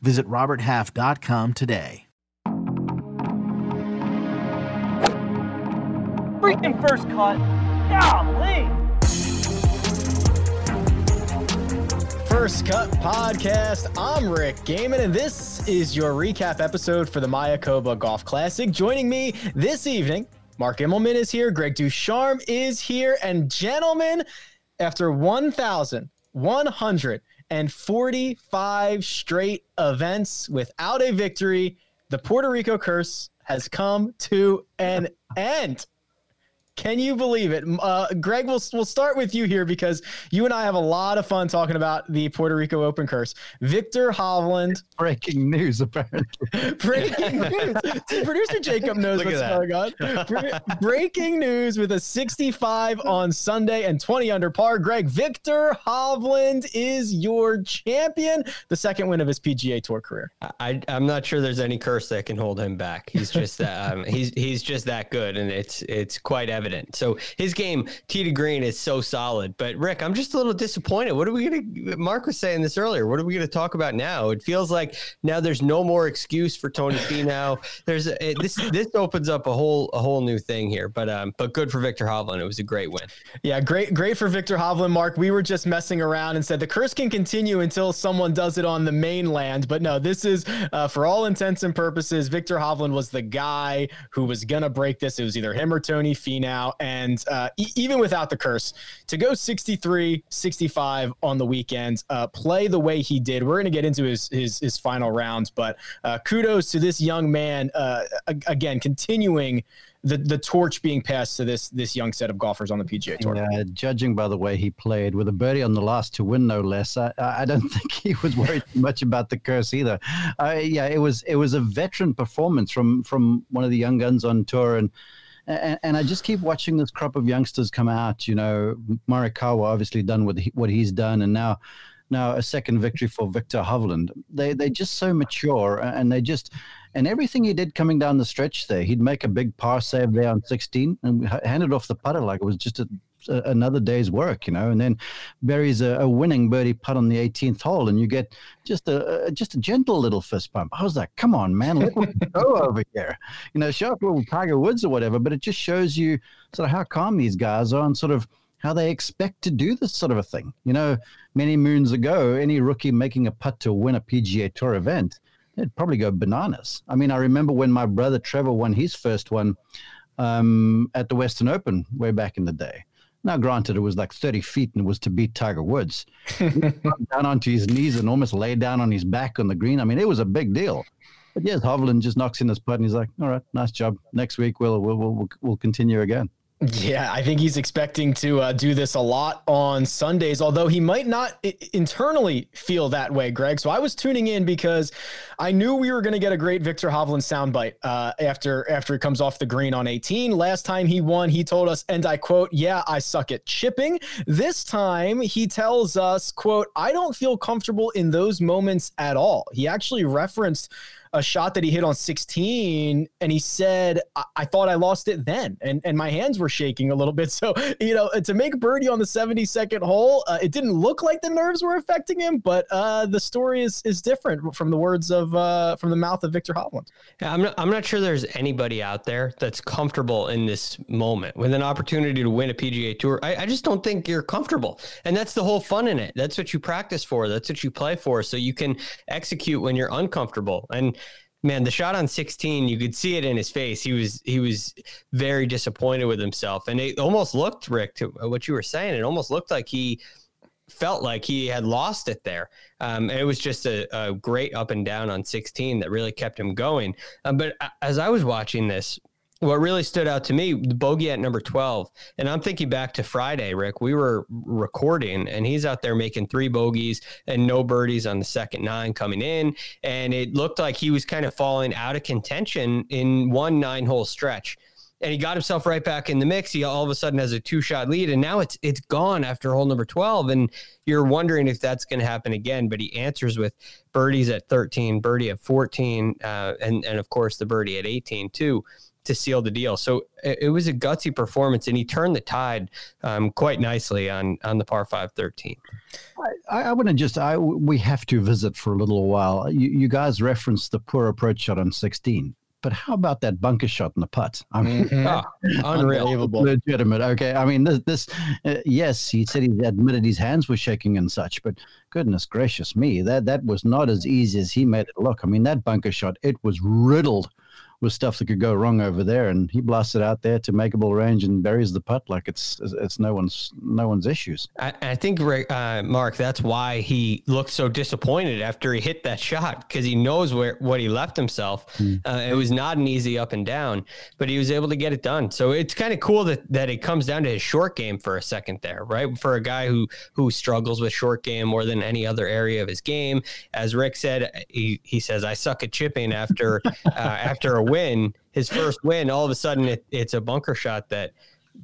Visit RobertHalf.com today. Freaking first cut. Golly. First Cut Podcast. I'm Rick Gehman, and this is your recap episode for the Mayakoba Golf Classic. Joining me this evening, Mark Immelman is here, Greg Ducharme is here, and gentlemen, after 1,145 straight events without a victory, the Puerto Rico curse has come to an end. Can you believe it? Uh, Greg, we'll, we'll start with you here because you and I have a lot of fun talking about the Puerto Rico Open curse. Viktor Hovland. Breaking news, apparently. breaking news. Producer Jacob knows Look what's going on. Bre- breaking news with a 65 on Sunday and 20 under par. Greg, Viktor Hovland is your champion, the second win of his PGA Tour career. I, I'm not sure there's any curse that can hold him back. He's just that um, he's he's just that good, and it's it's quite evident. So his game, tee to green, is so solid. But Rick, I'm just a little disappointed. What are we gonna? Mark was saying this earlier. What are we gonna talk about now? It feels like now there's no more excuse for Tony Finau. There's it, this this opens up a whole a whole new thing here. But um, but good for Viktor Hovland. It was a great win. Yeah, great, great for Viktor Hovland, Mark. We were just messing around and said the curse can continue until someone does it on the mainland. But no, this is uh, for all intents and purposes. Viktor Hovland was the guy who was gonna break this. It was either him or Tony Finau. And uh, e- even without the curse, to go 63, 65 on the weekend, uh, play the way he did. We're gonna get into his his, his final rounds, but uh, kudos to this young man. Uh, again, continuing the the torch being passed to this this young set of golfers on the PGA Tour. Yeah, judging by the way he played with a birdie on the last to win, no less, I, I don't think he was worried much about the curse either. Uh, yeah, it was it was a veteran performance from from one of the young guns on tour, and and, and I just keep watching this crop of youngsters come out. You know, Morikawa obviously done what he, what he's done, and now now a second victory for Viktor Hovland. They they're just so mature, and they just and everything he did coming down the stretch there, he'd make a big par save there on 16 and h- hand it off the putter like it was just a, a, another day's work, you know. And then buries a, a winning birdie putt on the 18th hole, and you get just a, just a gentle little fist bump. I was like, come on, man, let me go over here, you know, show up little Tiger Woods or whatever. But it just shows you sort of how calm these guys are and sort of how they expect to do this sort of a thing. You know, many moons ago, any rookie making a putt to win a PGA Tour event it'd probably go bananas. I mean, I remember when my brother Trevor won his first one um, at the Western Open way back in the day. Now, granted, it was like 30 feet and it was to beat Tiger Woods. Down onto his knees and almost lay down on his back on the green. I mean, it was a big deal. But yes, Hovland just knocks in his putt and he's like, all right, nice job. Next week, we'll, we'll, we'll, we'll continue again. Yeah, I think he's expecting to uh, do this a lot on Sundays, although he might not internally feel that way, Greg. So I was tuning in because I knew we were going to get a great Viktor Hovland soundbite uh, after after it comes off the green on 18. Last time he won, he told us, and I quote, "Yeah, I suck at chipping." This time he tells us, "quote I don't feel comfortable in those moments at all." He actually referenced a shot that he hit on 16 and he said I, I thought i lost it then and and my hands were shaking a little bit so you know to make birdie on the 72nd hole uh, it didn't look like the nerves were affecting him but uh, the story is is different from the words of uh, from the mouth of viktor hovland Yeah, I'm not, I'm not sure there's anybody out there that's comfortable in this moment with an opportunity to win a PGA Tour. I, I just don't think you're comfortable. And that's the whole fun in it. That's what you practice for. That's what you play for. So you can execute when you're uncomfortable. And man, the shot on 16, you could see it in his face. He was he was very disappointed with himself. And it almost looked, Rick, to what you were saying, it almost looked like he felt like he had lost it there. Um, it was just a, a, great up and down on 16 that really kept him going. Um, but as I was watching this, what really stood out to me, the bogey at number 12. And I'm thinking back to Friday, Rick. We were recording and he's out there making three bogeys and no birdies on the second nine coming in. And it looked like he was kind of falling out of contention in one nine hole stretch. And he got himself right back in the mix. He all of a sudden has a two shot lead, and now it's it's gone after hole number twelve. And you're wondering if that's going to happen again. But he answers with birdies at thirteen, birdie at fourteen, uh, and and of course the birdie at eighteen too to seal the deal. So it, it was a gutsy performance, and he turned the tide um, quite nicely on on the par five 13. I, I want to just I we have to visit for a little while. You, you guys referenced the poor approach shot on 16 but how about that bunker shot in the putt? I mean, mm-hmm. oh, unbelievable, legitimate. Okay, I mean, this, this uh, yes, he said he admitted his hands were shaking and such, but goodness gracious me, that that was not as easy as he made it look. I mean, that bunker shot, it was riddled with stuff that could go wrong over there, and he blasted out there to makeable range and buries the putt like it's it's no one's no one's issues. I, I think uh, Mark, that's why he looked so disappointed after he hit that shot because he knows where what he left himself. Mm. Uh, it was not an easy up and down, but he was able to get it done. So it's kind of cool that that it comes down to his short game for a second there, right? For a guy who who struggles with short game more than any other area of his game, as Rick said, he he says I suck at chipping after uh, after a win, his first win, all of a sudden it, it's a bunker shot that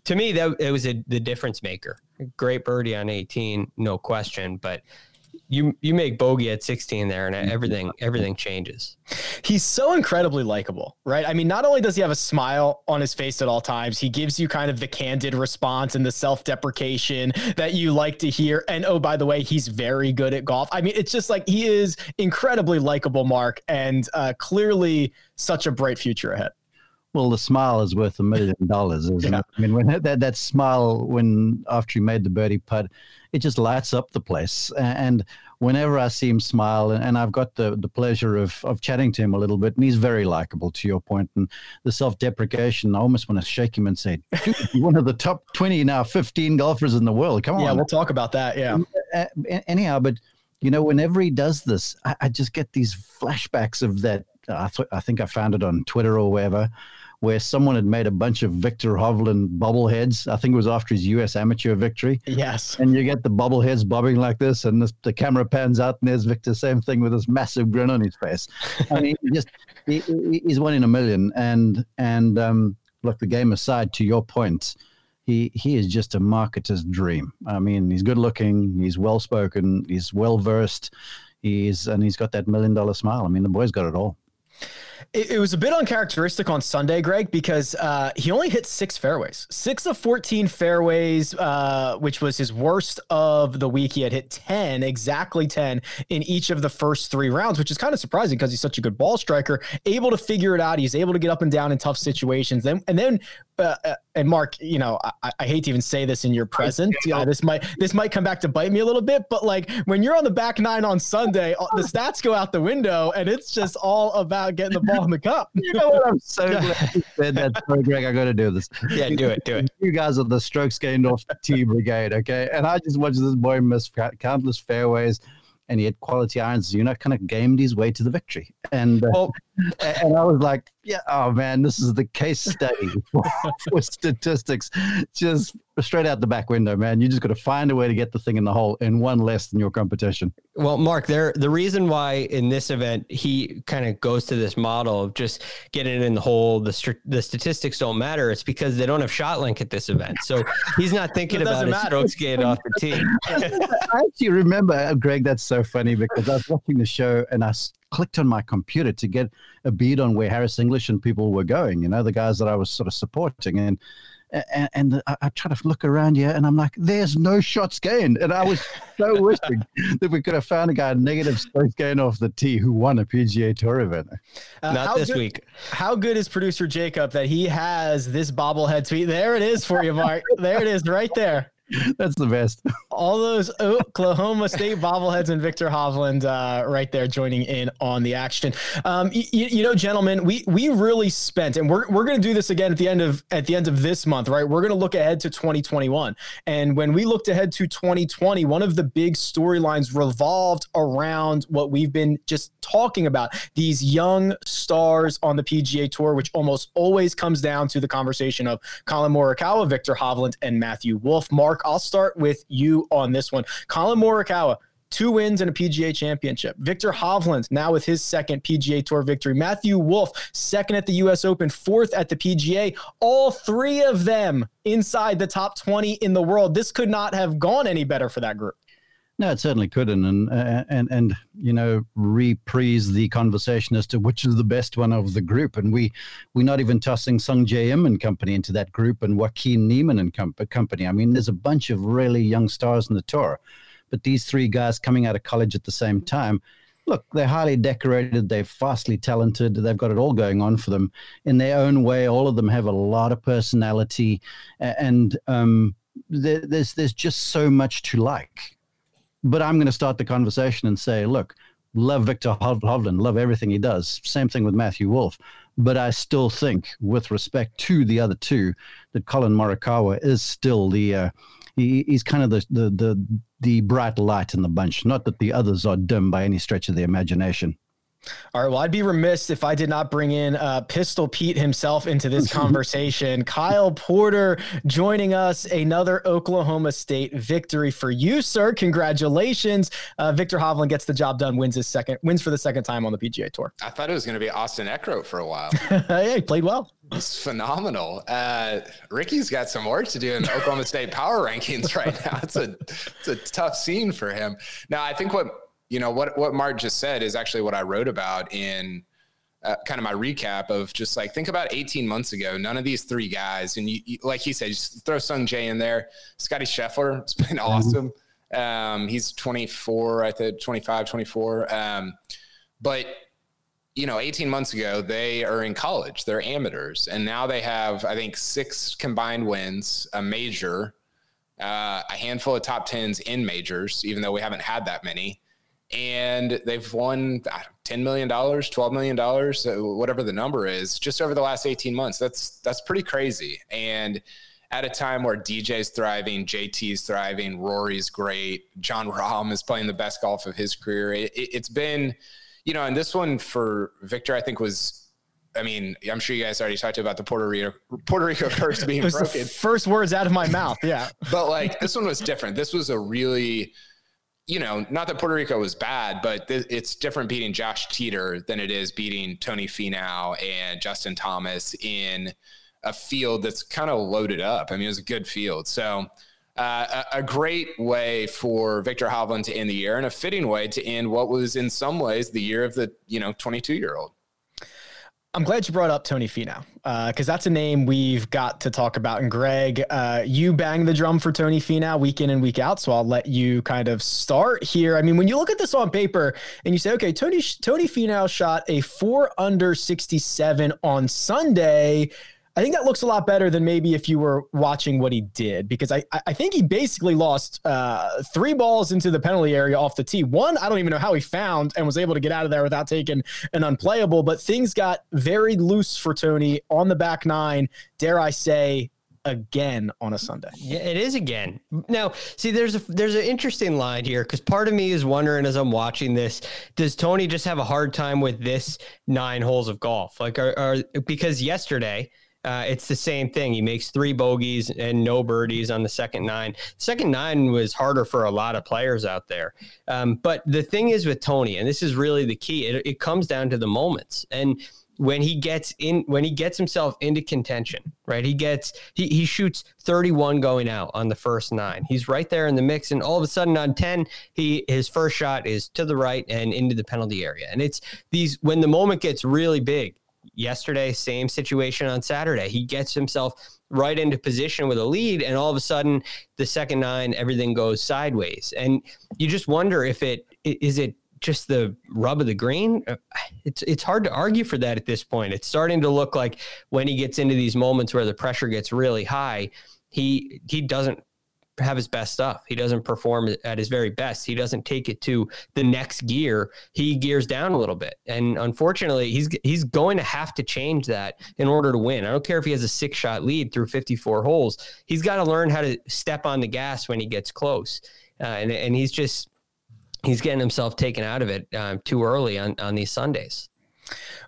to me that it was a, the difference maker. Great birdie on 18, no question, but you you make bogey at 16 there and everything everything changes. He's so incredibly likable right? I mean not only does he have a smile on his face at all times he gives you kind of the candid response and the self-deprecation that you like to hear. And oh by the way he's very good at golf. I mean it's just like he is incredibly likable mark and uh, clearly such a bright future ahead well, the smile is worth a million dollars, isn't yeah. it? I mean, when that that smile when after he made the birdie putt, it just lights up the place. And whenever I see him smile, and I've got the, the pleasure of, of chatting to him a little bit, and he's very likable to your point. And the self deprecation, I almost want to shake him and say, you're one of the top 20 now, 15 golfers in the world. Come on. Yeah, we'll talk about that. Yeah. Uh, anyhow, but, you know, whenever he does this, I, I just get these flashbacks of that. I, th- I think I found it on Twitter or wherever where someone had made a bunch of Viktor Hovland bobbleheads. I think it was after his U.S. amateur victory. Yes. And you get the bobbleheads bobbing like this, and this, the camera pans out, and there's Viktor, same thing with this massive grin on his face. I mean, just he, he's one in a million. And and um, look, the game aside, to your point, he he is just a marketer's dream. I mean, he's good looking, he's well spoken, he's well versed, he's and he's got that million dollar smile. I mean, the boy's got it all. It, it, was a bit uncharacteristic on Sunday, Greg, because uh, he only hit six fairways, six of 14 fairways, uh, which was his worst of the week. He had hit 10, exactly 10 in each of the first three rounds, which is kind of surprising because he's such a good ball striker, able to figure it out. He's able to get up and down in tough situations. Then, and then uh, uh, and Mark, you know, I, I, hate to even say this in your presence. Yeah, this might this might come back to bite me a little bit, but like when you're on the back nine on Sunday, the stats go out the window, and it's just all about getting the ball in the cup. You know what? I'm so glad you said that. Sorry, Greg, I got to do this. Yeah, do it, do it. You guys are the strokes gained off tee brigade, okay? And I just watched this boy miss countless fairways and he had quality irons. You know, kind of gamed his way to the victory. And uh, well, and I was like, yeah, oh man, this is the case study for, statistics. Just straight out the back window, man. You just got to find a way to get the thing in the hole in one less than your competition. Well, Mark, there the reason why in this event he kind of goes to this model of just getting it in the hole. The the statistics don't matter. It's because they don't have ShotLink at this event, so he's not thinking about his strokes gained off the tee. I actually remember, uh, Greg. That's so funny because I was watching the show and I clicked on my computer to get a bead on where Harris English and people were going. You know, the guys that I was sort of supporting and and, and I, I, try to look around here and I'm like, there's no shots gained. And I was so wishing that we could have found a guy negative shots gained off the tee who won a PGA Tour event. Uh, Not this good, week. How good is producer Jacob that he has this bobblehead tweet? There it is for you, Mark. there it is right there. That's the best. All those Oklahoma State bobbleheads and Viktor Hovland uh, right there joining in on the action. Um, y- you know, gentlemen, we we really spent, and we're, we're going to do this again at the end of at the end of this month, right? We're going to look ahead to 2021, and when we looked ahead to 2020, one of the big storylines revolved around what we've been just talking about these young stars on the PGA Tour, which almost always comes down to the conversation of Collin Morikawa, Viktor Hovland, and Matthew Wolff. Mark, I'll start with you on this one. Collin Morikawa, two wins and a PGA championship. Viktor Hovland now with his second PGA Tour victory. Matthew Wolff, second at the US Open, fourth at the PGA. All three of them inside the top 20 in the world. This could not have gone any better for that group. No, it certainly couldn't, and uh, and and you know reprise the conversation as to which is the best one of the group, and we we're not even tossing Sungjae Im and company into that group, and Joaquin Niemann and company. I mean, there's a bunch of really young stars in the tour, but these three guys coming out of college at the same time, look, they're highly decorated, they're vastly talented, they've got it all going on for them in their own way. All of them have a lot of personality, and um, there, there's there's just so much to like but I'm going to start the conversation and say, look, love Viktor Hovland, love everything he does. Same thing with Matthew Wolff. But I still think, with respect to the other two, that Collin Morikawa is still the uh, he, he's kind of the, the the the bright light in the bunch. Not that the others are dim by any stretch of the imagination. All right. Well, I'd be remiss if I did not bring in uh, Pistol Pete himself into this conversation. Kyle Porter joining us. Another Oklahoma State victory for you, sir. Congratulations. Uh, Viktor Hovland gets the job done. Wins his second. Wins for the second time on the PGA Tour. I thought it was going to be Austin Eckroat for a while. yeah, he played well. It's phenomenal. Uh, Ricky's got some work to do in the Oklahoma State power rankings right now. It's a it's a tough scene for him. Now, I think what you know what what Mark just said is actually what I wrote about in uh, kind of my recap of just like think about 18 months ago. None of these three guys, and you, you like he said, just throw Sungjae in there. Scottie Scheffler, it's been mm-hmm. awesome. Um, he's 24, I think 25, 24. Um, but you know, 18 months ago, they are in college. They're amateurs, and now they have, I think, six combined wins, a major, uh, a handful of top tens in majors, even though we haven't had that many and they've won $10 million, $12 million, uh, whatever the number is, just over the last 18 months. That's that's pretty crazy. And at a time where DJ's thriving, JT's thriving, Rory's great, Jon Rahm is playing the best golf of his career. It, it, it's been, you know, and this one for Viktor, I think was I mean, I'm sure you guys already talked about the Puerto Rico Puerto Rico curse being broken. first words out of my mouth, yeah. but like this one was different. This was a really you know, not that Puerto Rico was bad, but th- it's different beating Josh Teater than it is beating Tony Finau and Justin Thomas in a field that's kind of loaded up. I mean, it was a good field. So, uh, a, a, great way for Viktor Hovland to end the year and a fitting way to end what was in some ways the year of the, you know, 22 year old. I'm glad you brought up Tony Finau because uh, that's a name we've got to talk about. And Greg, uh, you bang the drum for Tony Finau week in and week out, so I'll let you kind of start here. I mean, when you look at this on paper and you say, okay, Tony Tony Finau shot a four under 67 on Sunday. I think that looks a lot better than maybe if you were watching what he did because I I think he basically lost uh, three balls into the penalty area off the tee. One I don't even know how he found and was able to get out of there without taking an unplayable. But things got very loose for Tony on the back nine. Dare I say again on a Sunday. Yeah, it is again. Now, see, there's a there's an interesting line here because part of me is wondering as I'm watching this, does Tony just have a hard time with this nine holes of golf? Like, are, are because yesterday uh, it's the same thing. He makes three bogeys and no birdies on the second nine. Second nine was harder for a lot of players out there. Um, but the thing is with Tony, and this is really the key, it, it comes down to the moments. And when he gets in when he gets himself into contention right he gets he, he shoots 31 going out on the first nine he's right there in the mix and all of a sudden on 10 he his first shot is to the right and into the penalty area and it's these when the moment gets really big yesterday, same situation on Saturday. He gets himself right into position with a lead, and all of a sudden, the second nine, everything goes sideways. And you just wonder if it is it just the rub of the green. Uh, it's it's hard to argue for that at this point. It's starting to look like when he gets into these moments where the pressure gets really high, he he doesn't have his best stuff. He doesn't perform at his very best. He doesn't take it to the next gear. He gears down a little bit, and unfortunately, he's he's going to have to change that in order to win. I don't care if he has a six shot lead through 54 holes. He's got to learn how to step on the gas when he gets close, uh, and and he's just he's getting himself taken out of it um, too early on on these Sundays.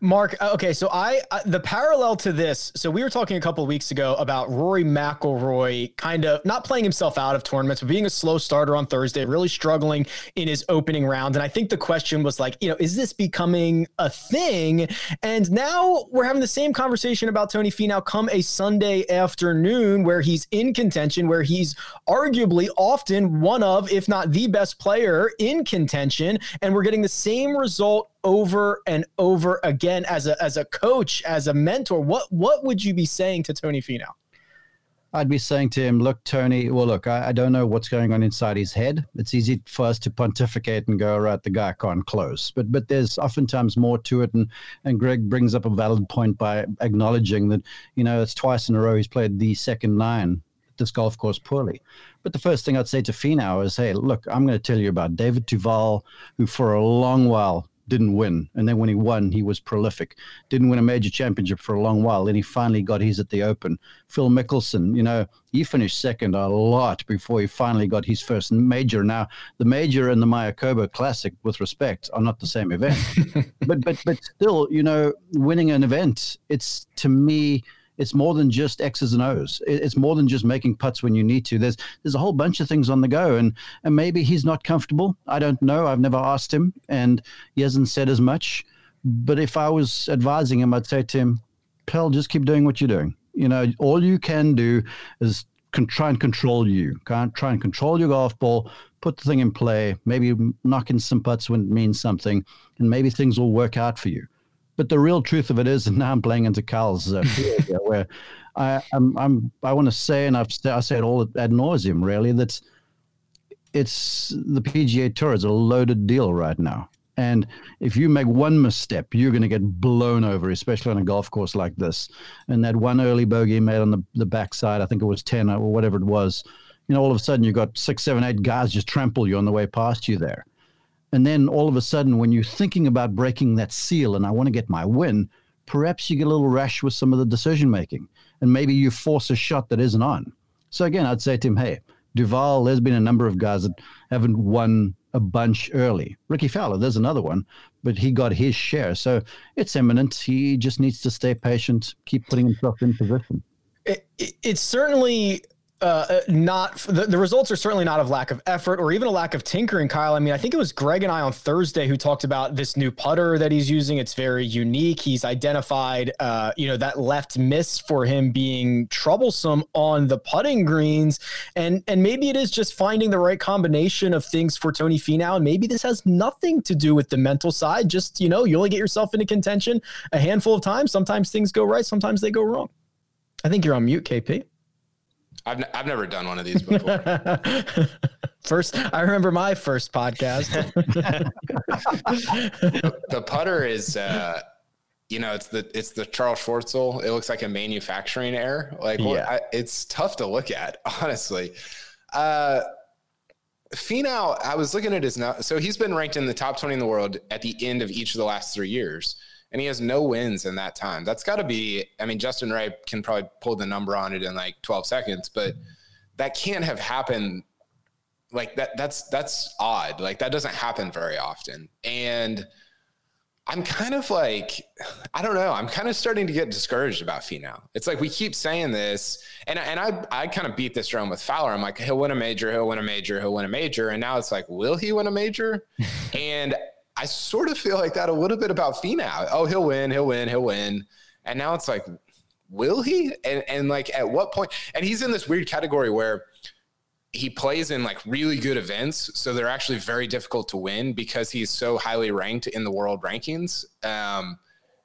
Mark, uh, okay, so I uh, the parallel to this. So we were talking a couple weeks ago about Rory McIlroy kind of not playing himself out of tournaments, but being a slow starter on Thursday, really struggling in his opening round. And I think the question was like, you know, is this becoming a thing? And now we're having the same conversation about Tony Finau come a Sunday afternoon where he's in contention, where he's arguably often one of, if not the best player in contention, and we're getting the same result over and over again as a as a coach, as a mentor, what what would you be saying to Tony Finau? I'd be saying to him, look, Tony, well, look, I, I, don't know what's going on inside his head. It's easy for us to pontificate and go, right, the guy can't close. But but there's oftentimes more to it. And, and Greg brings up a valid point by acknowledging that, you know, it's twice in a row he's played the second nine at this golf course poorly. But the first thing I'd say to Finau is, hey, look, I'm going to tell you about David Duval, who for a long while didn't win. And then when he won, he was prolific. Didn't win a major championship for a long while. Then he finally got his at the Open. Phil Mickelson, you know, he finished second a lot before he finally got his first major. Now, the major and the Mayakoba Classic, with respect, are not the same event. but but but still, you know, winning an event, it's to me it's more than just X's and O's. It's more than just making putts when you need to. There's there's a whole bunch of things on the go, and and maybe he's not comfortable. I don't know. I've never asked him, and he hasn't said as much. But if I was advising him, I'd say to him, "Pell, just keep doing what you're doing. You know, all you can do is can try and control you. Can't try and control your golf ball. Put the thing in play. Maybe knock in some putts when it means something, and maybe things will work out for you." But the real truth of it is, and now I'm playing into Carl's uh, where I, I'm, I'm, I want to say, and I've I say it all ad nauseum, really, that it's the PGA Tour is a loaded deal right now. And if you make one misstep, you're going to get blown over, especially on a golf course like this. And that one early bogey made on the, the backside, I think it was 10 or whatever it was, you know, all of a sudden you've got six, seven, eight guys just trample you on the way past you there. And then all of a sudden, when you're thinking about breaking that seal and I want to get my win, perhaps you get a little rash with some of the decision making and maybe you force a shot that isn't on. So again, I'd say to him, hey, Duval, there's been a number of guys that haven't won a bunch early. Rickie Fowler, there's another one, but he got his share. So it's imminent. He just needs to stay patient, keep putting himself in position. It, it, it's certainly uh, uh, not the, the results are certainly not of lack of effort or even a lack of tinkering, Kyle. I mean, I think it was Greg and I on Thursday who talked about this new putter that he's using. It's very unique. He's identified, uh, you know, that left miss for him being troublesome on the putting greens, and and maybe it is just finding the right combination of things for Tony Finau, and maybe this has nothing to do with the mental side. Just you know, you only get yourself into contention a handful of times. Sometimes things go right, sometimes they go wrong. I think you're on mute, KP. I've, n- I've never done one of these before. first, I remember my first podcast. the, the putter is, uh, you know, it's the it's the Charl Schwartzel. It looks like a manufacturing error. Like, yeah. I, it's tough to look at, honestly. Uh, Finau, I was looking at his now. So he's been ranked in the top 20 in the world at the end of each of the last three years and he has no wins in that time. That's got to be, I mean, Justin Ray can probably pull the number on it in like 12 seconds, but that can't have happened like that. That's, that's odd. Like that doesn't happen very often. And I'm kind of like, I don't know. I'm kind of starting to get discouraged about Finau. It's like we keep saying this, and and I I kind of beat this drum with Fowler. I'm like, he'll win a major, he'll win a major, he'll win a major, and now it's like, will he win a major? and I sort of feel like that a little bit about Finau. Oh, he'll win, he'll win, he'll win. And now it's like, will he? And and like at what point? And he's in this weird category where he plays in like really good events, so they're actually very difficult to win because he's so highly ranked in the world rankings. Um,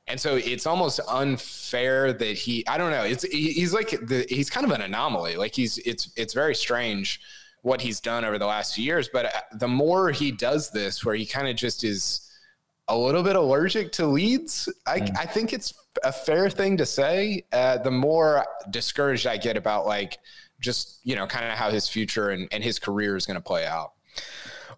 and so it's almost unfair that he I don't know. It's he's like the he's kind of an anomaly. Like he's it's it's very strange what he's done over the last few years. But uh, the more he does this, where he kind of just is a little bit allergic to leads, I, mm. I think it's a fair thing to say. Uh, the more discouraged I get about like just you know kind of how his future and, and his career is going to play out.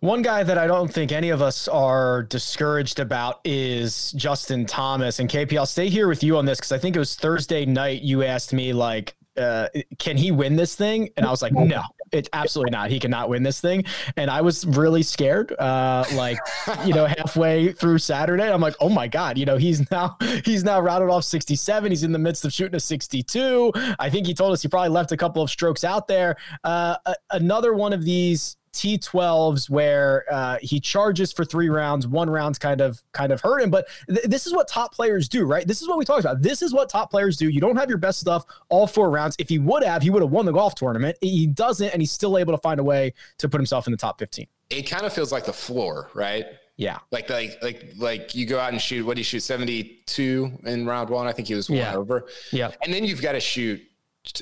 One guy that I don't think any of us are discouraged about is Justin Thomas. And KP, I'll stay here with you on this because I think it was Thursday night you asked me like, uh, can he win this thing? And I was like, no, it's absolutely not. He cannot win this thing. And I was really scared. Uh, like, you know, halfway through Saturday, I'm like, oh my God, you know, he's now, he's now routed off 67. He's in the midst of shooting a 62. I think he told us he probably left a couple of strokes out there. Uh, another one of these T12s where uh, he charges for three rounds, one round's kind of kind of hurt him. But th- this is what top players do, right? This is what we talked about. This is what top players do. You don't have your best stuff all four rounds. If he would have, he would have won the golf tournament. He doesn't, and he's still able to find a way to put himself in the top 15. It kind of feels like the floor, right? Yeah. Like like like like you go out and shoot what do you shoot 72 in round one? I think he was one yeah. over. Yeah. And then you've got to shoot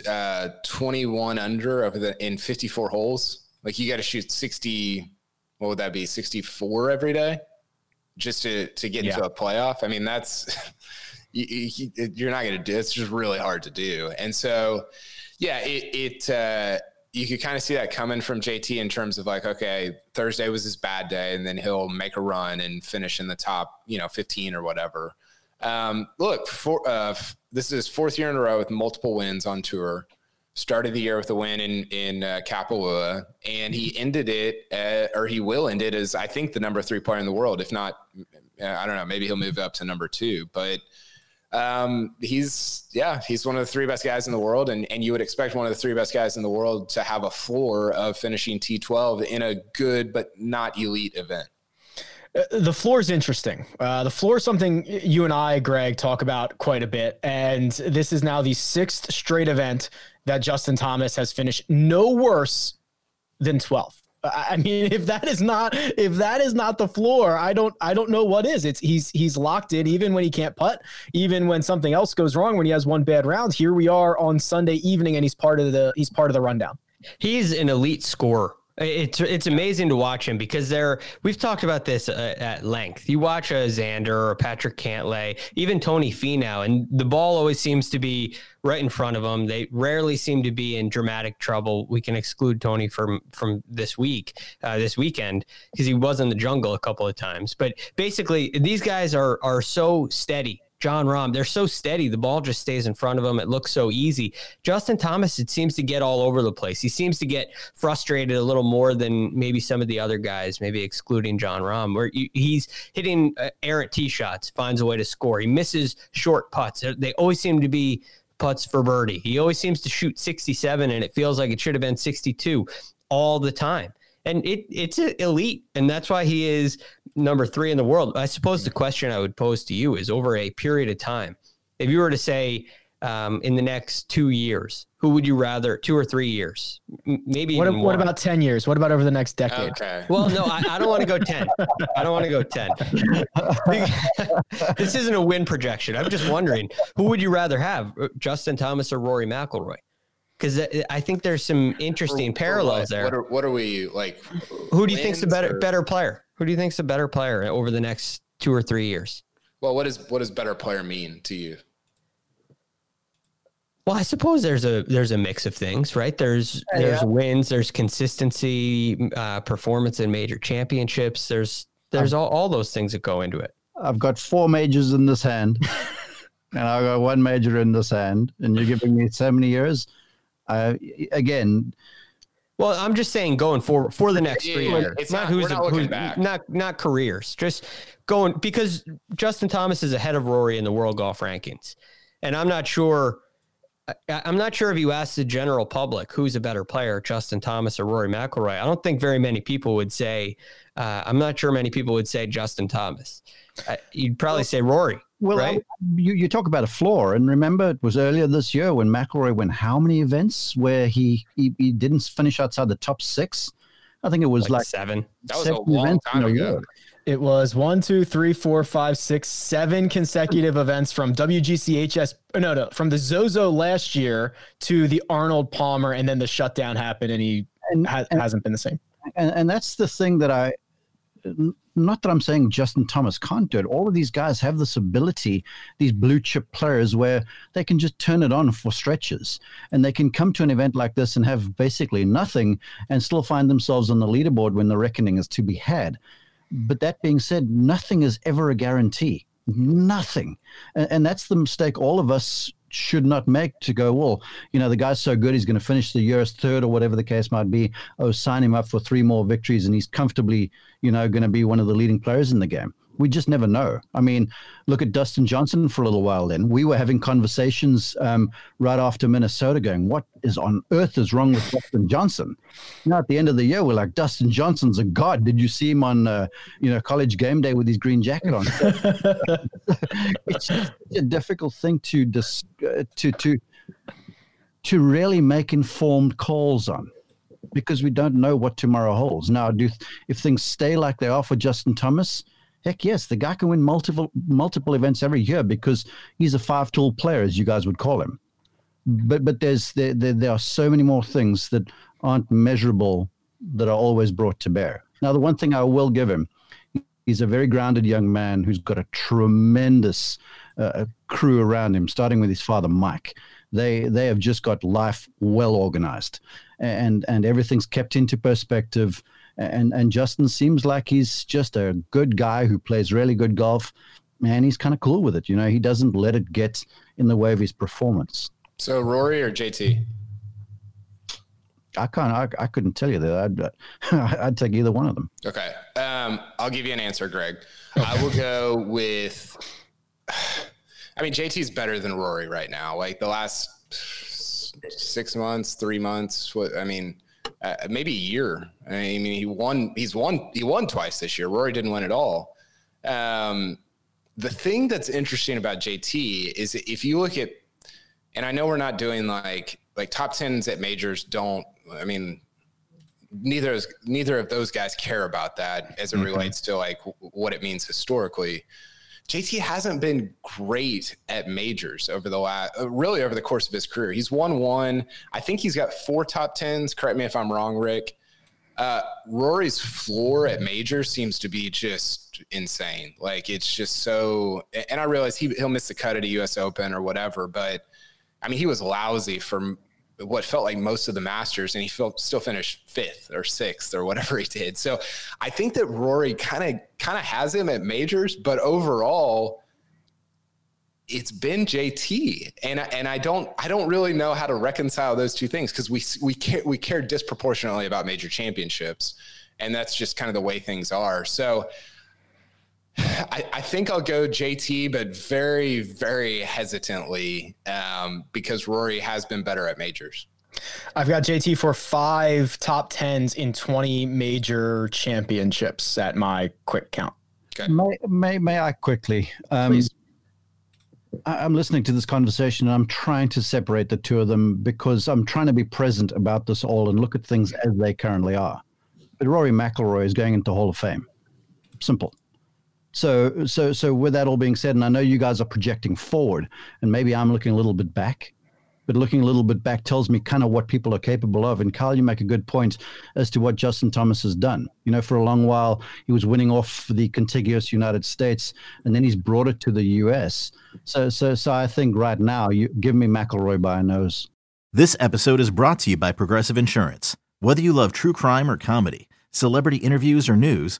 uh 21 under over the in 54 holes like you got to shoot 60, what would that be? 64 every day just to, to get yeah. into a playoff. I mean, that's, you, you, are not going to do It's just really hard to do. And so, yeah, it, it, uh, you could kind of see that coming from JT in terms of like, okay, Thursday was his bad day, and then he'll make a run and finish in the top, you know, 15 or whatever. Um, look, for, uh, this is his fourth year in a row with multiple wins on tour started the year with a win in in uh, Kapalua, and he ended it, at, or he will end it as I think the number three player in the world. If not, uh, I don't know, maybe he'll move up to number two. But um, he's yeah, he's one of the three best guys in the world, and and you would expect one of the three best guys in the world to have a floor of finishing T12 in a good but not elite event. Uh, the floor is interesting. Uh, the floor is something you and I, Greg, talk about quite a bit. And this is now the sixth straight event that Justin Thomas has finished no worse than 12th. I mean, if that is not if that is not the floor, I don't I don't know what is. It's he's he's locked in even when he can't putt, even when something else goes wrong, when he has one bad round. Here we are on Sunday evening, and he's part of the he's part of the rundown. He's an elite scorer. It's it's amazing to watch him because they're we've talked about this uh, at length. You watch a Xander or Patrick Cantlay, even Tony Finau, and the ball always seems to be right in front of them. They rarely seem to be in dramatic trouble. We can exclude Tony from from this week, uh, this weekend, because he was in the jungle a couple of times. But basically, these guys are are so steady Jon Rahm, they're so steady. The ball just stays in front of them. It looks so easy. Justin Thomas, it seems to get all over the place. He seems to get frustrated a little more than maybe some of the other guys, maybe excluding Jon Rahm, where he's hitting uh, errant tee shots, finds a way to score. He misses short putts. They always seem to be putts for birdie. He always seems to shoot 67, and it feels like it should have been 62 all the time and it it's elite, and that's why he is number three in the world. I suppose the question I would pose to you is over a period of time, if you were to say um, in the next two years, who would you rather, two or three years, maybe? What, what about ten years? What about over the next decade? Okay. Well, no, I, I don't want to go ten. I don't want to go ten. this isn't a win projection. I'm just wondering, who would you rather have, Justin Thomas or Rory McIlroy? because I think there's some interesting for, parallels for there. What are, what are, we like? Who do you think's the better or? better player? Who do you think's a better player over the next two or three years? Well, what does what does better player mean to you? Well, I suppose there's a there's a mix of things, right? There's yeah, there's yeah. wins, there's consistency, uh, performance in major championships. There's there's all, all those things that go into it. I've got four majors in this hand, and I've got one major in this hand, and you're giving me so many years. Uh, again, well, I'm just saying going forward for the next three years. It's not, not who's, not, who's not not careers. Just going because Justin Thomas is ahead of Rory in the world golf rankings, and I'm not sure. I'm not sure if you ask the general public who's a better player, Justin Thomas or Rory McIlroy. I don't think very many people would say. Uh, I'm not sure many people would say Justin Thomas. Uh, you'd probably say Rory. Well, right? you, you talk about a floor, and remember, it was earlier this year when McIlroy won how many events where he, he, he didn't finish outside the top six? I think it was like, like seven. That was a long time ago. It was one, two, three, four, five, six, seven consecutive events from WGCHS. No, no, from the Zozo last year to the Arnold Palmer, and then the shutdown happened, and he and, ha- and, hasn't been the same. And, and that's the thing that I not that I'm saying Justin Thomas can't do it. All of these guys have this ability, these blue chip players, where they can just turn it on for stretches and they can come to an event like this and have basically nothing and still find themselves on the leaderboard when the reckoning is to be had. But that being said, nothing is ever a guarantee. Nothing. And, and that's the mistake all of us should not make to go, well, you know, the guy's so good, he's going to finish the year as third or whatever the case might be. Oh, sign him up for three more victories and he's comfortably, you know, going to be one of the leading players in the game we just never know. I mean, look at Dustin Johnson for a little while. Then we were having conversations um, right after Minnesota, going, "What is on earth is wrong with Dustin Johnson?" Now at the end of the year, we're like, "Dustin Johnson's a god." Did you see him on, uh, you know, college game day with his green jacket on? it's a difficult thing to dis- uh, to to to really make informed calls on because we don't know what tomorrow holds. Now, do if things stay like they are for Justin Thomas? Heck yes, the guy can win multiple multiple events every year because he's a five tool player, as you guys would call him. But but there's there, there, there are so many more things that aren't measurable that are always brought to bear. Now, the one thing I will give him, he's a very grounded young man who's got a tremendous uh, crew around him, starting with his father, Mike. They they have just got life well organized, and and everything's kept into perspective and and Justin seems like he's just a good guy who plays really good golf, and he's kind of cool with it. You know, he doesn't let it get in the way of his performance. So Rory or JT? I can't. I, I couldn't tell you that. I'd I'd take either one of them. Okay. Um, I'll give you an answer, Greg. Okay. I will go with. I mean, JT's better than Rory right now. Like the last six months, three months. What I mean, uh, maybe a year. I mean, he won. He's won. He won twice this year. Rory didn't win at all. Um, the thing that's interesting about JT is if you look at, and I know we're not doing like like top tens at majors. Don't I mean? Neither is neither of those guys care about that as it mm-hmm. relates to like what it means historically. JT hasn't been great at majors over the last, uh, really over the course of his career. He's won one. I think he's got four top tens. Correct me if I'm wrong, Rick. Uh, Rory's floor at majors seems to be just insane. Like it's just so. And I realize he he'll miss the cut at a U.S. Open or whatever, but I mean he was lousy for what felt like most of the Masters, and he felt, still finished fifth or sixth or whatever he did. So I think that Rory kind of kind of has him at majors, but overall, it's been JT, and and I don't I don't really know how to reconcile those two things because we we care we care disproportionately about major championships, and that's just kind of the way things are. So. I, I, think I'll go JT, but very, very hesitantly um, because Rory has been better at majors. I've got JT for five top tens in 20 major championships at my quick count. Okay. May, may, may I quickly? Um, Please. I'm listening to this conversation and I'm trying to separate the two of them because I'm trying to be present about this all and look at things as they currently are. But Rory McIlroy is going into Hall of Fame. Simple. So, so, so with that all being said, and I know you guys are projecting forward, and maybe I'm looking a little bit back, but looking a little bit back tells me kind of what people are capable of. And Kyle, you make a good point as to what Justin Thomas has done. You know, for a long while, he was winning off the contiguous United States, and then he's brought it to the U.S. So, so, so I think right now, you give me McIlroy by a nose. This episode is brought to you by Progressive Insurance. Whether you love true crime or comedy, celebrity interviews or news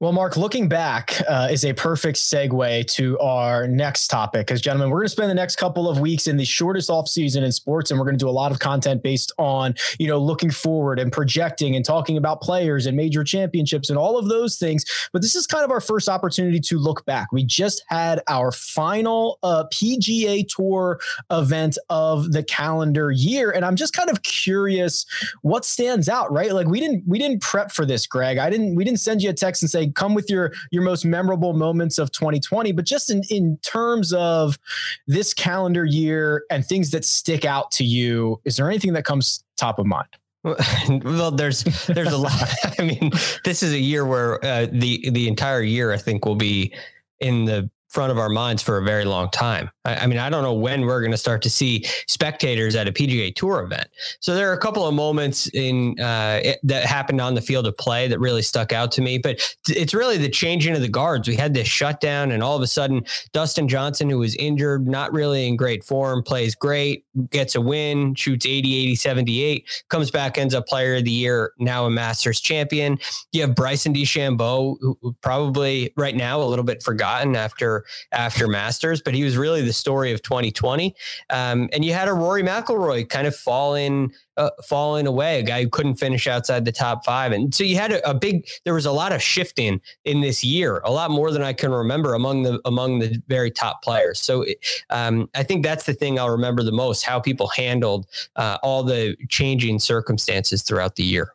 Well, Mark, looking back uh, is a perfect segue to our next topic. Because, gentlemen, we're going to spend the next couple of weeks in the shortest off season in sports, and we're going to do a lot of content based on, you know, looking forward and projecting and talking about players and major championships and all of those things. But this is kind of our first opportunity to look back. We just had our final uh, PGA Tour event of the calendar year, and I'm just kind of curious what stands out. Right, like we didn't we didn't prep for this, Greg. I didn't we didn't send you a text and say come with your your most memorable moments of 2020, but just in in terms of this calendar year and things that stick out to you, is there anything that comes top of mind? well, there's there's a lot. I mean, this is a year where uh, the the entire year I think will be in the front of our minds for a very long time. I, I mean, I don't know when we're going to start to see spectators at a PGA Tour event. So there are a couple of moments in uh, it, that happened on the field of play that really stuck out to me. But it's really the changing of the guards. We had this shutdown, and all of a sudden, Dustin Johnson, who was injured, not really in great form, plays great, gets a win, shoots 80, 80, 78, comes back, ends up Player of the Year, now a Masters champion. You have Bryson DeChambeau, who probably right now a little bit forgotten after after Masters, but he was really the story of 2020. Um, and you had a Rory McIlroy kind of falling uh, falling away, a guy who couldn't finish outside the top five, and so you had a, a, big. There was a lot of shifting in this year, a lot more than I can remember among the among the very top players. So um, I think that's the thing I'll remember the most: how people handled uh, all the changing circumstances throughout the year.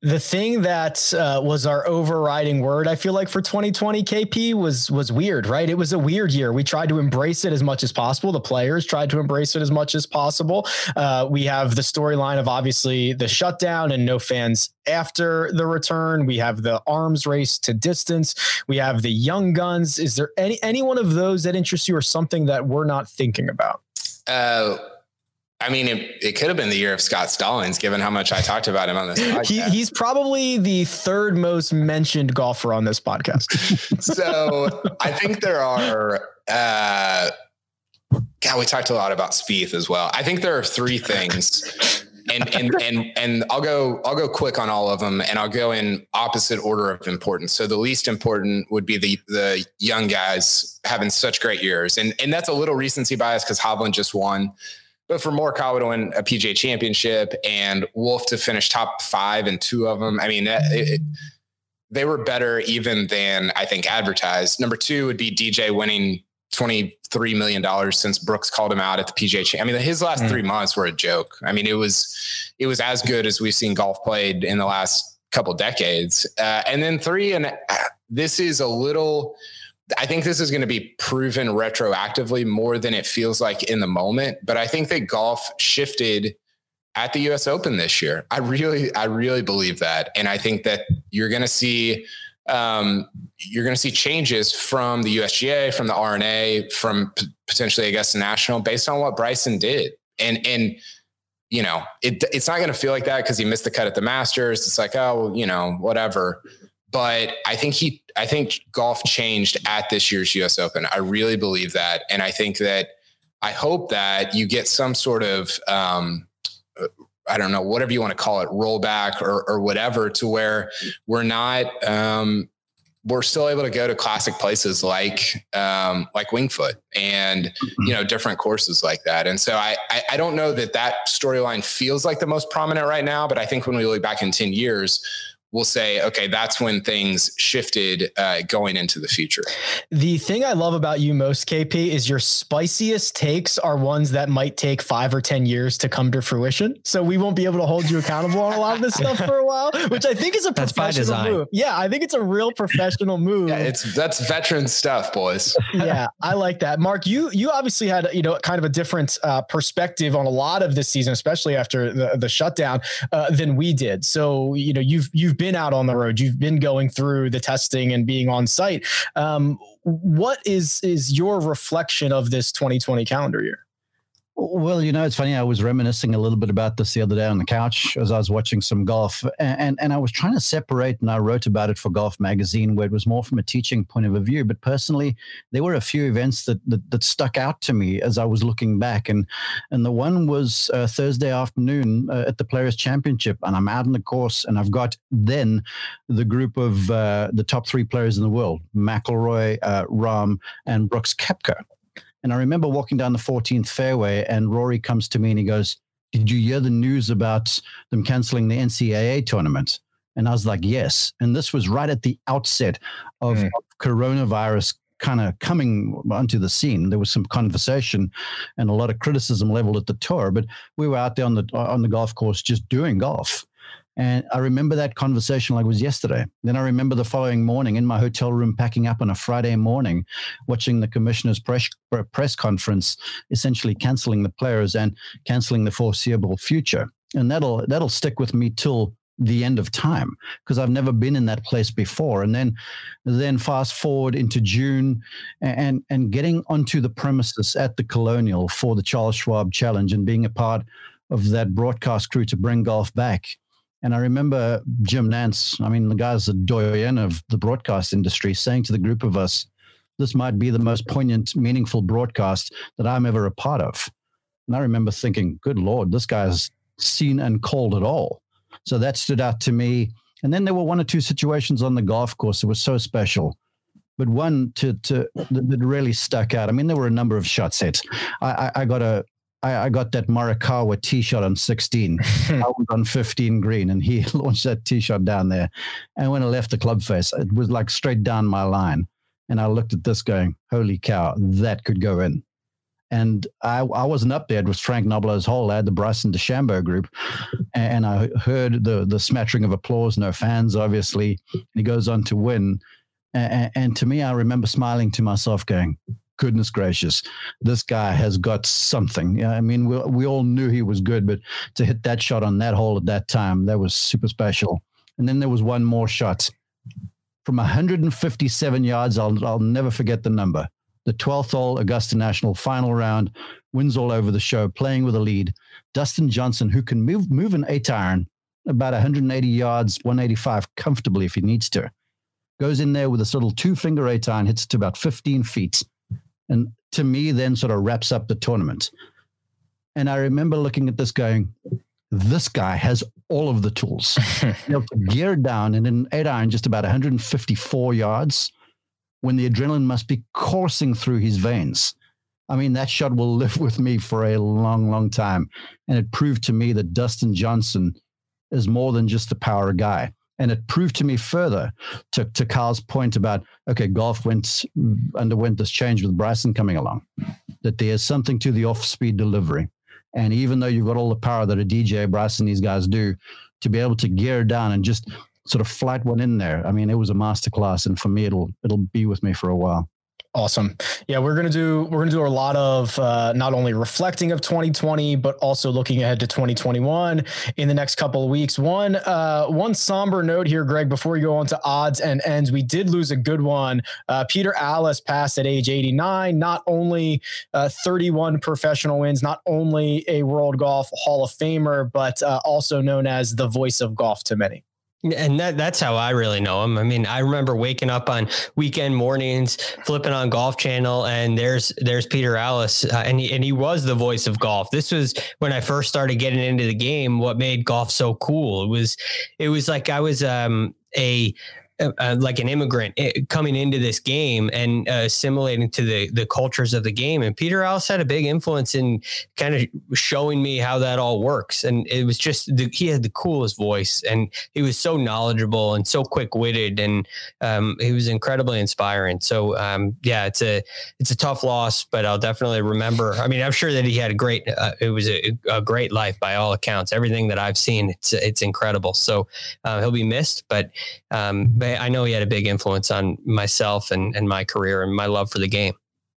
The thing that uh, was our overriding word, I feel like for 2020 KP was was weird, right? It was a weird year. We tried to embrace it as much as possible. The players tried to embrace it as much as possible. Uh, we have the storyline of obviously the shutdown and no fans after the return. We have the arms race to distance. We have the young guns. Is there any any one of those that interests you or something that we're not thinking about? Uh I mean, it, it could have been the year of Scott Stallings, given how much I talked about him on this podcast. He, he's probably the third most mentioned golfer on this podcast. so I think there are, uh, God, we talked a lot about Spieth as well. I think there are three things. And, and and and I'll go I'll go quick on all of them and I'll go in opposite order of importance. So the least important would be the the young guys having such great years. And and that's a little recency bias because Hovland just won. But for Morikawa to win a PGA championship and Wolff to finish top five in two of them, I mean, it, it, they were better even than I think advertised. Number two would be DJ winning $23 million since Brooks called him out at the PGA. I mean, his last mm. three months were a joke. I mean, it was, it was as good as we've seen golf played in the last couple decades. Uh, and then three, and uh, this is a little, I think this is going to be proven retroactively more than it feels like in the moment. But I think that golf shifted at the US Open this year. I really, I really believe that. And I think that you're going to see, um, you're going to see changes from the USGA, from the R&A, from p- potentially, I guess, the national based on what Bryson did. And, and, you know, it, it's not going to feel like that because he missed the cut at the Masters. It's like, oh, well, you know, whatever but I think he, I think golf changed at this year's US Open. I really believe that. And I think that I hope that you get some sort of, um, I don't know, whatever you want to call it, rollback or, or whatever, to where we're not, um, we're still able to go to classic places like um, like Winged Foot and you know different courses like that. And so I, I I don't know that that storyline feels like the most prominent right now, but I think when we look back in ten years, we'll say, okay, that's when things shifted uh, going into the future. The thing I love about you most, KP, is your spiciest takes are ones that might take five or 10 years to come to fruition. So we won't be able to hold you accountable on a lot of this stuff for a while, which I think is a that's professional move. Yeah, I think it's a real professional move. Yeah, it's that's veteran stuff, boys. yeah, I like that. Mark, you you obviously had, you know, kind of a different uh, perspective on a lot of this season, especially after the, the shutdown uh, than we did. So, you know, you've you've been been out on the road, you've been going through the testing and being on site. Um, what is is your reflection of this 2020 calendar year? Well, you know, it's funny. I was reminiscing a little bit about this the other day on the couch as I was watching some golf, and, and, and I was trying to separate. And I wrote about it for Golf Magazine, where it was more from a teaching point of view. But personally, there were a few events that that, that stuck out to me as I was looking back, and and the one was uh, Thursday afternoon uh, at the Players Championship, and I'm out on the course, and I've got then the group of uh, the top three players in the world: McIlroy, uh, Rahm, and Brooks Koepka and I remember walking down the 14th fairway, and Rory comes to me and he goes, Did you hear the news about them canceling the NCAA tournament? And I was like, Yes. And this was right at the outset of, mm. of coronavirus kind of coming onto the scene. There was some conversation and a lot of criticism leveled at the tour, but we were out there on the on the golf course just doing golf. And I remember that conversation like it was yesterday. Then I remember the following morning in my hotel room, packing up on a Friday morning, watching the commissioner's press, press conference, essentially canceling the players and canceling the foreseeable future. And that'll that'll stick with me till the end of time because I've never been in that place before. And then, then fast forward into June, and and getting onto the premises at the Colonial for the Charles Schwab Challenge and being a part of that broadcast crew to bring golf back and I remember Jim Nantz, I mean, the guy's the doyen of the broadcast industry, saying to the group of us, this might be the most poignant, meaningful broadcast that I'm ever a part of. And I remember thinking, good Lord, this guy's seen and called it all. So that stood out to me. And then there were one or two situations on the golf course that were so special. But one to, to that really stuck out. I mean, there were a number of shot sets. I, I, I got a I, I got that Morikawa tee shot on 16. I was on 15 green, and he launched that tee shot down there. And when I left the club face, it was like straight down my line. And I looked at this going, holy cow, that could go in. And I, I wasn't up there. It was Frank Nobilo's hole. I had the Bryson DeChambeau group. And I heard the, the smattering of applause, no fans, obviously. And he goes on to win. And, and to me, I remember smiling to myself, going, goodness gracious, this guy has got something. I mean, we, we all knew he was good, but to hit that shot on that hole at that time, that was super special. And then there was one more shot from 157 yards. I'll, I'll never forget the number. The 12th hole, Augusta National final round, wins all over the show, playing with a lead. Dustin Johnson, who can move, move an eight iron about 180 yards, 185 comfortably if he needs to, goes in there with this little two finger eight iron, hits it to about 15 feet and to me, then sort of wraps up the tournament. And I remember looking at this going, this guy has all of the tools. know, down and in eight iron, just about 154 yards when the adrenaline must be coursing through his veins. I mean, that shot will live with me for a long, long time. And it proved to me that Dustin Johnson is more than just a power guy. And it proved to me further to, to Carl's point about, okay, golf went underwent this change with Bryson coming along, that there's something to the off speed delivery. And even though you've got all the power that a DJ, Bryson, these guys do, to be able to gear down and just sort of flat one in there. I mean, it was a masterclass. And for me, it'll it'll be with me for a while. Awesome. Yeah, we're gonna do we're gonna do a lot of uh, not only reflecting of 2020, but also looking ahead to 2021 in the next couple of weeks. One uh, one somber note here, Greg. Before we go on to odds and ends, we did lose a good one. Uh, Peter Alliss passed at age 89. Not only uh, 31 professional wins, not only a World Golf Hall of Famer, but uh, also known as the voice of golf to many. And that that's how I really know him. I mean, I remember waking up on weekend mornings, flipping on Golf Channel, and there's there's Peter Alliss, uh, and he and he was the voice of golf. This was when I first started getting into the game. What made golf so cool? It was it was like I was um, a uh, uh, like an immigrant eh, coming into this game and uh, assimilating to the the cultures of the game. And Peter Alliss had a big influence in kind of showing me how that all works. And it was just the, he had the coolest voice, and he was so knowledgeable and so quick witted, and um, he was incredibly inspiring. So um, yeah, it's a it's a tough loss, but I'll definitely remember. I mean, I'm sure that he had a great. Uh, it was a, a, great life by all accounts. Everything that I've seen, it's it's incredible. So uh, he'll be missed, but. Um, but I know he had a big influence on myself and, and my career and my love for the game.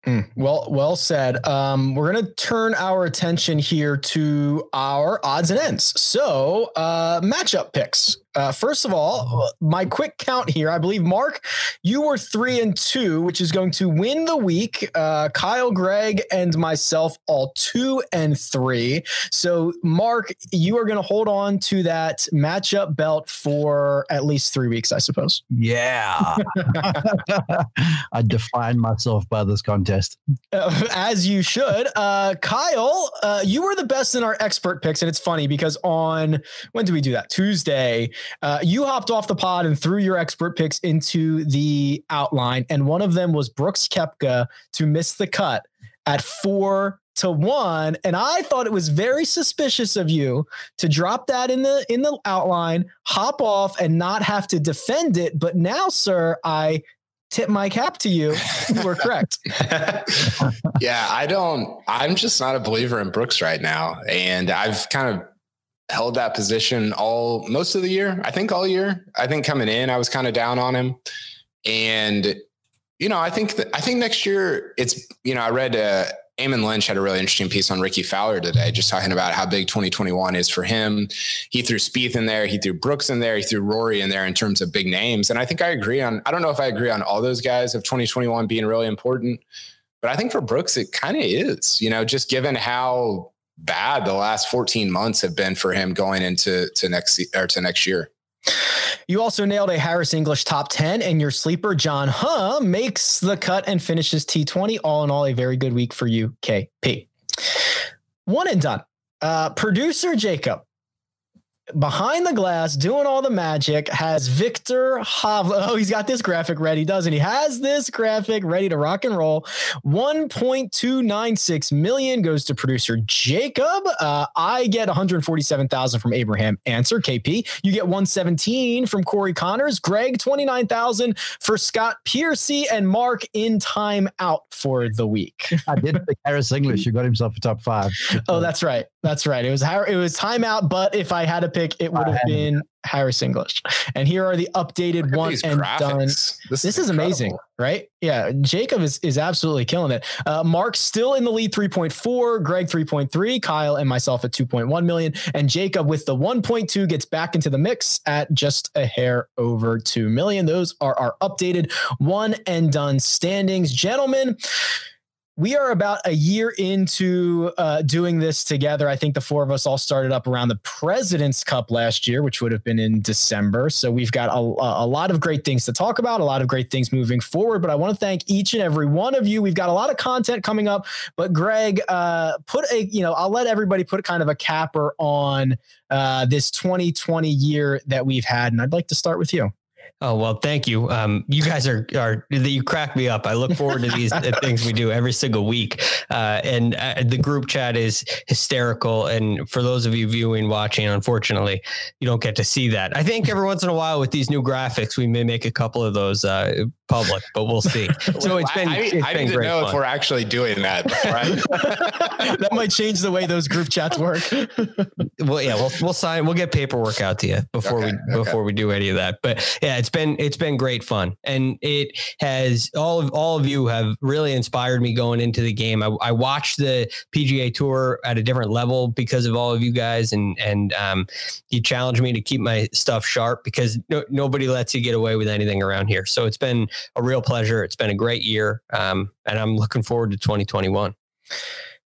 Mm, well, well said. Um, we're going to turn our attention here to our odds and ends. So, uh, matchup picks. Uh, first of all, my quick count here. I believe Mark, you were three and two, which is going to win the week. Uh, Kyle, Greg, and myself all two and three. So, Mark, you are going to hold on to that matchup belt for at least three weeks, I suppose. Yeah. I define myself by this contest. Uh, as you should. Uh, Kyle, uh, you were the best in our expert picks, and it's funny because on when do we do that? Tuesday. Uh, you hopped off the pod and threw your expert picks into the outline, and one of them was Brooks Koepka to miss the cut at four to one. And i thought it was very suspicious of you to drop that in the in the outline hop off and not have to defend it. But now sir i tip my cap to you. You were correct. Yeah i don't i'm just not a believer in brooks right now. And i've kind of held that position all most of the year. I think all year. I think coming in, I was kind of down on him, and you know, I think that I think next year it's you know I read uh, Eamon Lynch had a really interesting piece on Rickie Fowler today, just talking about how big 2021 is for him. He threw Spieth in there, he threw Brooks in there, he threw Rory in there in terms of big names, and I think I agree on. I don't know if I agree on all those guys of 2021 being really important, but I think for Brooks it kind of is. You know, just given how bad the last 14 months have been for him going into to next or to next year. You also nailed a Harris English top 10, and your sleeper, John Huh, makes the cut and finishes T20. All in all, a very good week for you, KP. One and done. Uh, producer Jacob behind the glass doing all the magic has Viktor Hovland. Oh, he's got this graphic ready, doesn't he? Has this graphic ready to rock and roll. 1.296 million goes to producer Jacob. Uh, I get 147,000 from Abraham Ancer KP. You get 117 from Corey Conners. Greg, 29,000 for Scott Piercy and Mark in time out for the week. I did pick Harris English. You got himself a top five. oh, that's right. That's right. It was it was timeout, but if I had to pick, it would have been Harris English. And here are the updated one and graphics. done. This, this is, is amazing, right? Yeah, Jacob is is absolutely killing it. Uh, Mark still in the lead, three point four. Greg three point three. Kyle and myself at two point one million. And Jacob with the one point two gets back into the mix at just a hair over two million. Those are our updated one and done standings, gentlemen we are about a year into uh, doing this together. I think the four of us all started up around the President's Cup last year, which would have been in December. So we've got a, a lot of great things to talk about, a lot of great things moving forward. But I want to thank each and every one of you. We've got a lot of content coming up. But Greg, uh, put a, you know, I'll let everybody put kind of a capper on uh, this 2020 year that we've had. And I'd like to start with you. Oh well, thank you. Um, you guys are are you crack me up. I look forward to these things we do every single week, uh, and uh, the group chat is hysterical. And for those of you viewing, watching, unfortunately, you don't get to see that. I think every once in a while with these new graphics, we may make a couple of those uh, public, but we'll see. So it's been. I, it's I been didn't know fun. if we're actually doing that. that might change the way those group chats work. well, yeah, we'll we'll sign. We'll get paperwork out to you before okay, we okay. before we do any of that. But yeah, it's been it's been great fun, and it has all of all of you have really inspired me going into the game. I, I watched the PGA Tour at a different level because of all of you guys, and and um, you challenged me to keep my stuff sharp because no, nobody lets you get away with anything around here. So it's been a real pleasure. It's been a great year, um, and I'm looking forward to 2021.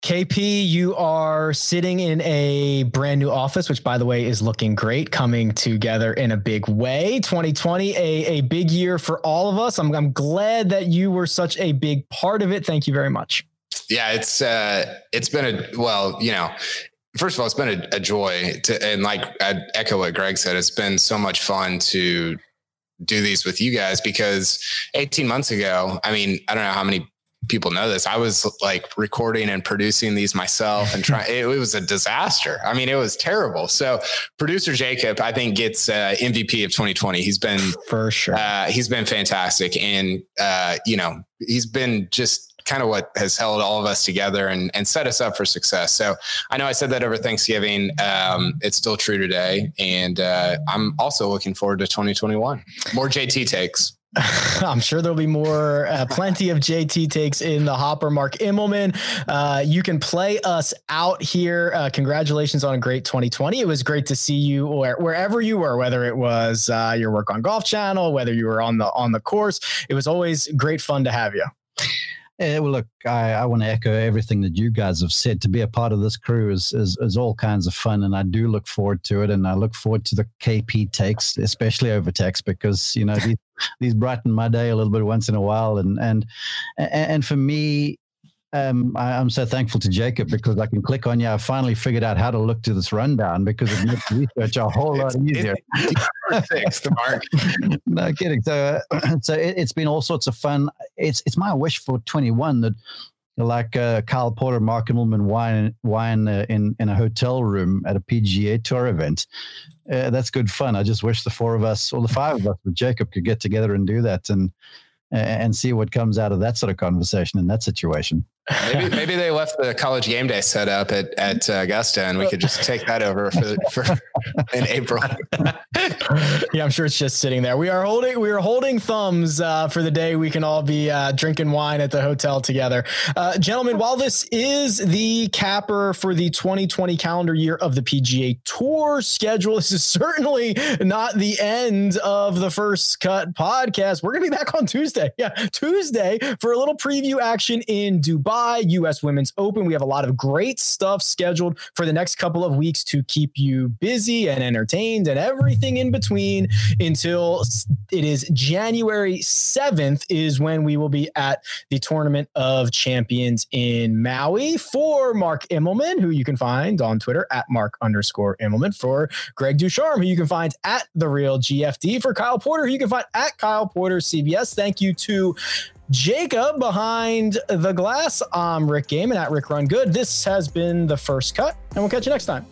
KP, you are sitting in a brand new office, which, by the way, is looking great, coming together in a big way. 2020, a, a big year for all of us. I'm, I'm glad that you were such a big part of it. Thank you very much. Yeah, it's uh, it's been a well, you know, first of all, it's been a, a joy to, and like I echo what Greg said, it's been so much fun to do these with you guys because 18 months ago, I mean, I don't know how many people know this. I was like recording and producing these myself and trying, it, it, was a disaster. I mean, it was terrible. So producer Jacob, I think gets uh, MVP of 2020. He's been for sure. Uh, he's been fantastic. And, uh, you know, he's been just kind of what has held all of us together and, and set us up for success. So I know I said that over Thanksgiving. Um, it's still true today. And uh, I'm also looking forward to 2021. More JT takes. I'm sure there'll be more, uh, plenty of JT takes in the hopper. Mark Immelman, uh, you can play us out here. Uh, congratulations on a great 2020. It was great to see you where, wherever you were, whether it was uh, your work on Golf Channel, whether you were on the on the course. It was always great fun to have you. Yeah, well, look, I, I want to echo everything that you guys have said. To be a part of this crew is, is, is all kinds of fun, and I do look forward to it. And I look forward to the KP takes, especially over text, because you know these, these brighten my day a little bit once in a while. And and and for me, um, I, am so thankful to Jacob because I can click on you. I finally figured out how to look to this rundown because it makes research a whole lot easier. Thanks, Mark. no kidding. So, uh, so it, has been all sorts of fun. It's it's my wish for 21 that like uh, Kyle Porter, Mark Immelman wine wine uh, in in a hotel room at a PGA Tour event. Uh, that's good fun. I just wish the four of us or the five of us with Jacob could get together and do that and and see what comes out of that sort of conversation in that situation. Maybe maybe they left the college game day set up at at uh, Augusta, and we could just take that over for, for in April. yeah, I'm sure it's just sitting there. We are holding we are holding thumbs uh, for the day we can all be uh, drinking wine at the hotel together, uh, gentlemen. While this is the capper for the 2020 calendar year of the PGA Tour schedule, this is certainly not the end of the first cut podcast. We're gonna be back on Tuesday. Yeah, Tuesday for a little preview action in Dubai. U.S. Women's Open. We have a lot of great stuff scheduled for the next couple of weeks to keep you busy and entertained and everything in between until it is January 7th, is when we will be at the Tournament of Champions in Maui for Mark Immelman, who you can find on Twitter at Mark underscore Immelman, for Greg Ducharme, who you can find at The Real GFD, for Kyle Porter, who you can find at Kyle Porter CBS. Thank you to Jacob behind the glass. I'm Rick Gehman at Rick Run Good. This has been the first cut, and we'll catch you next time.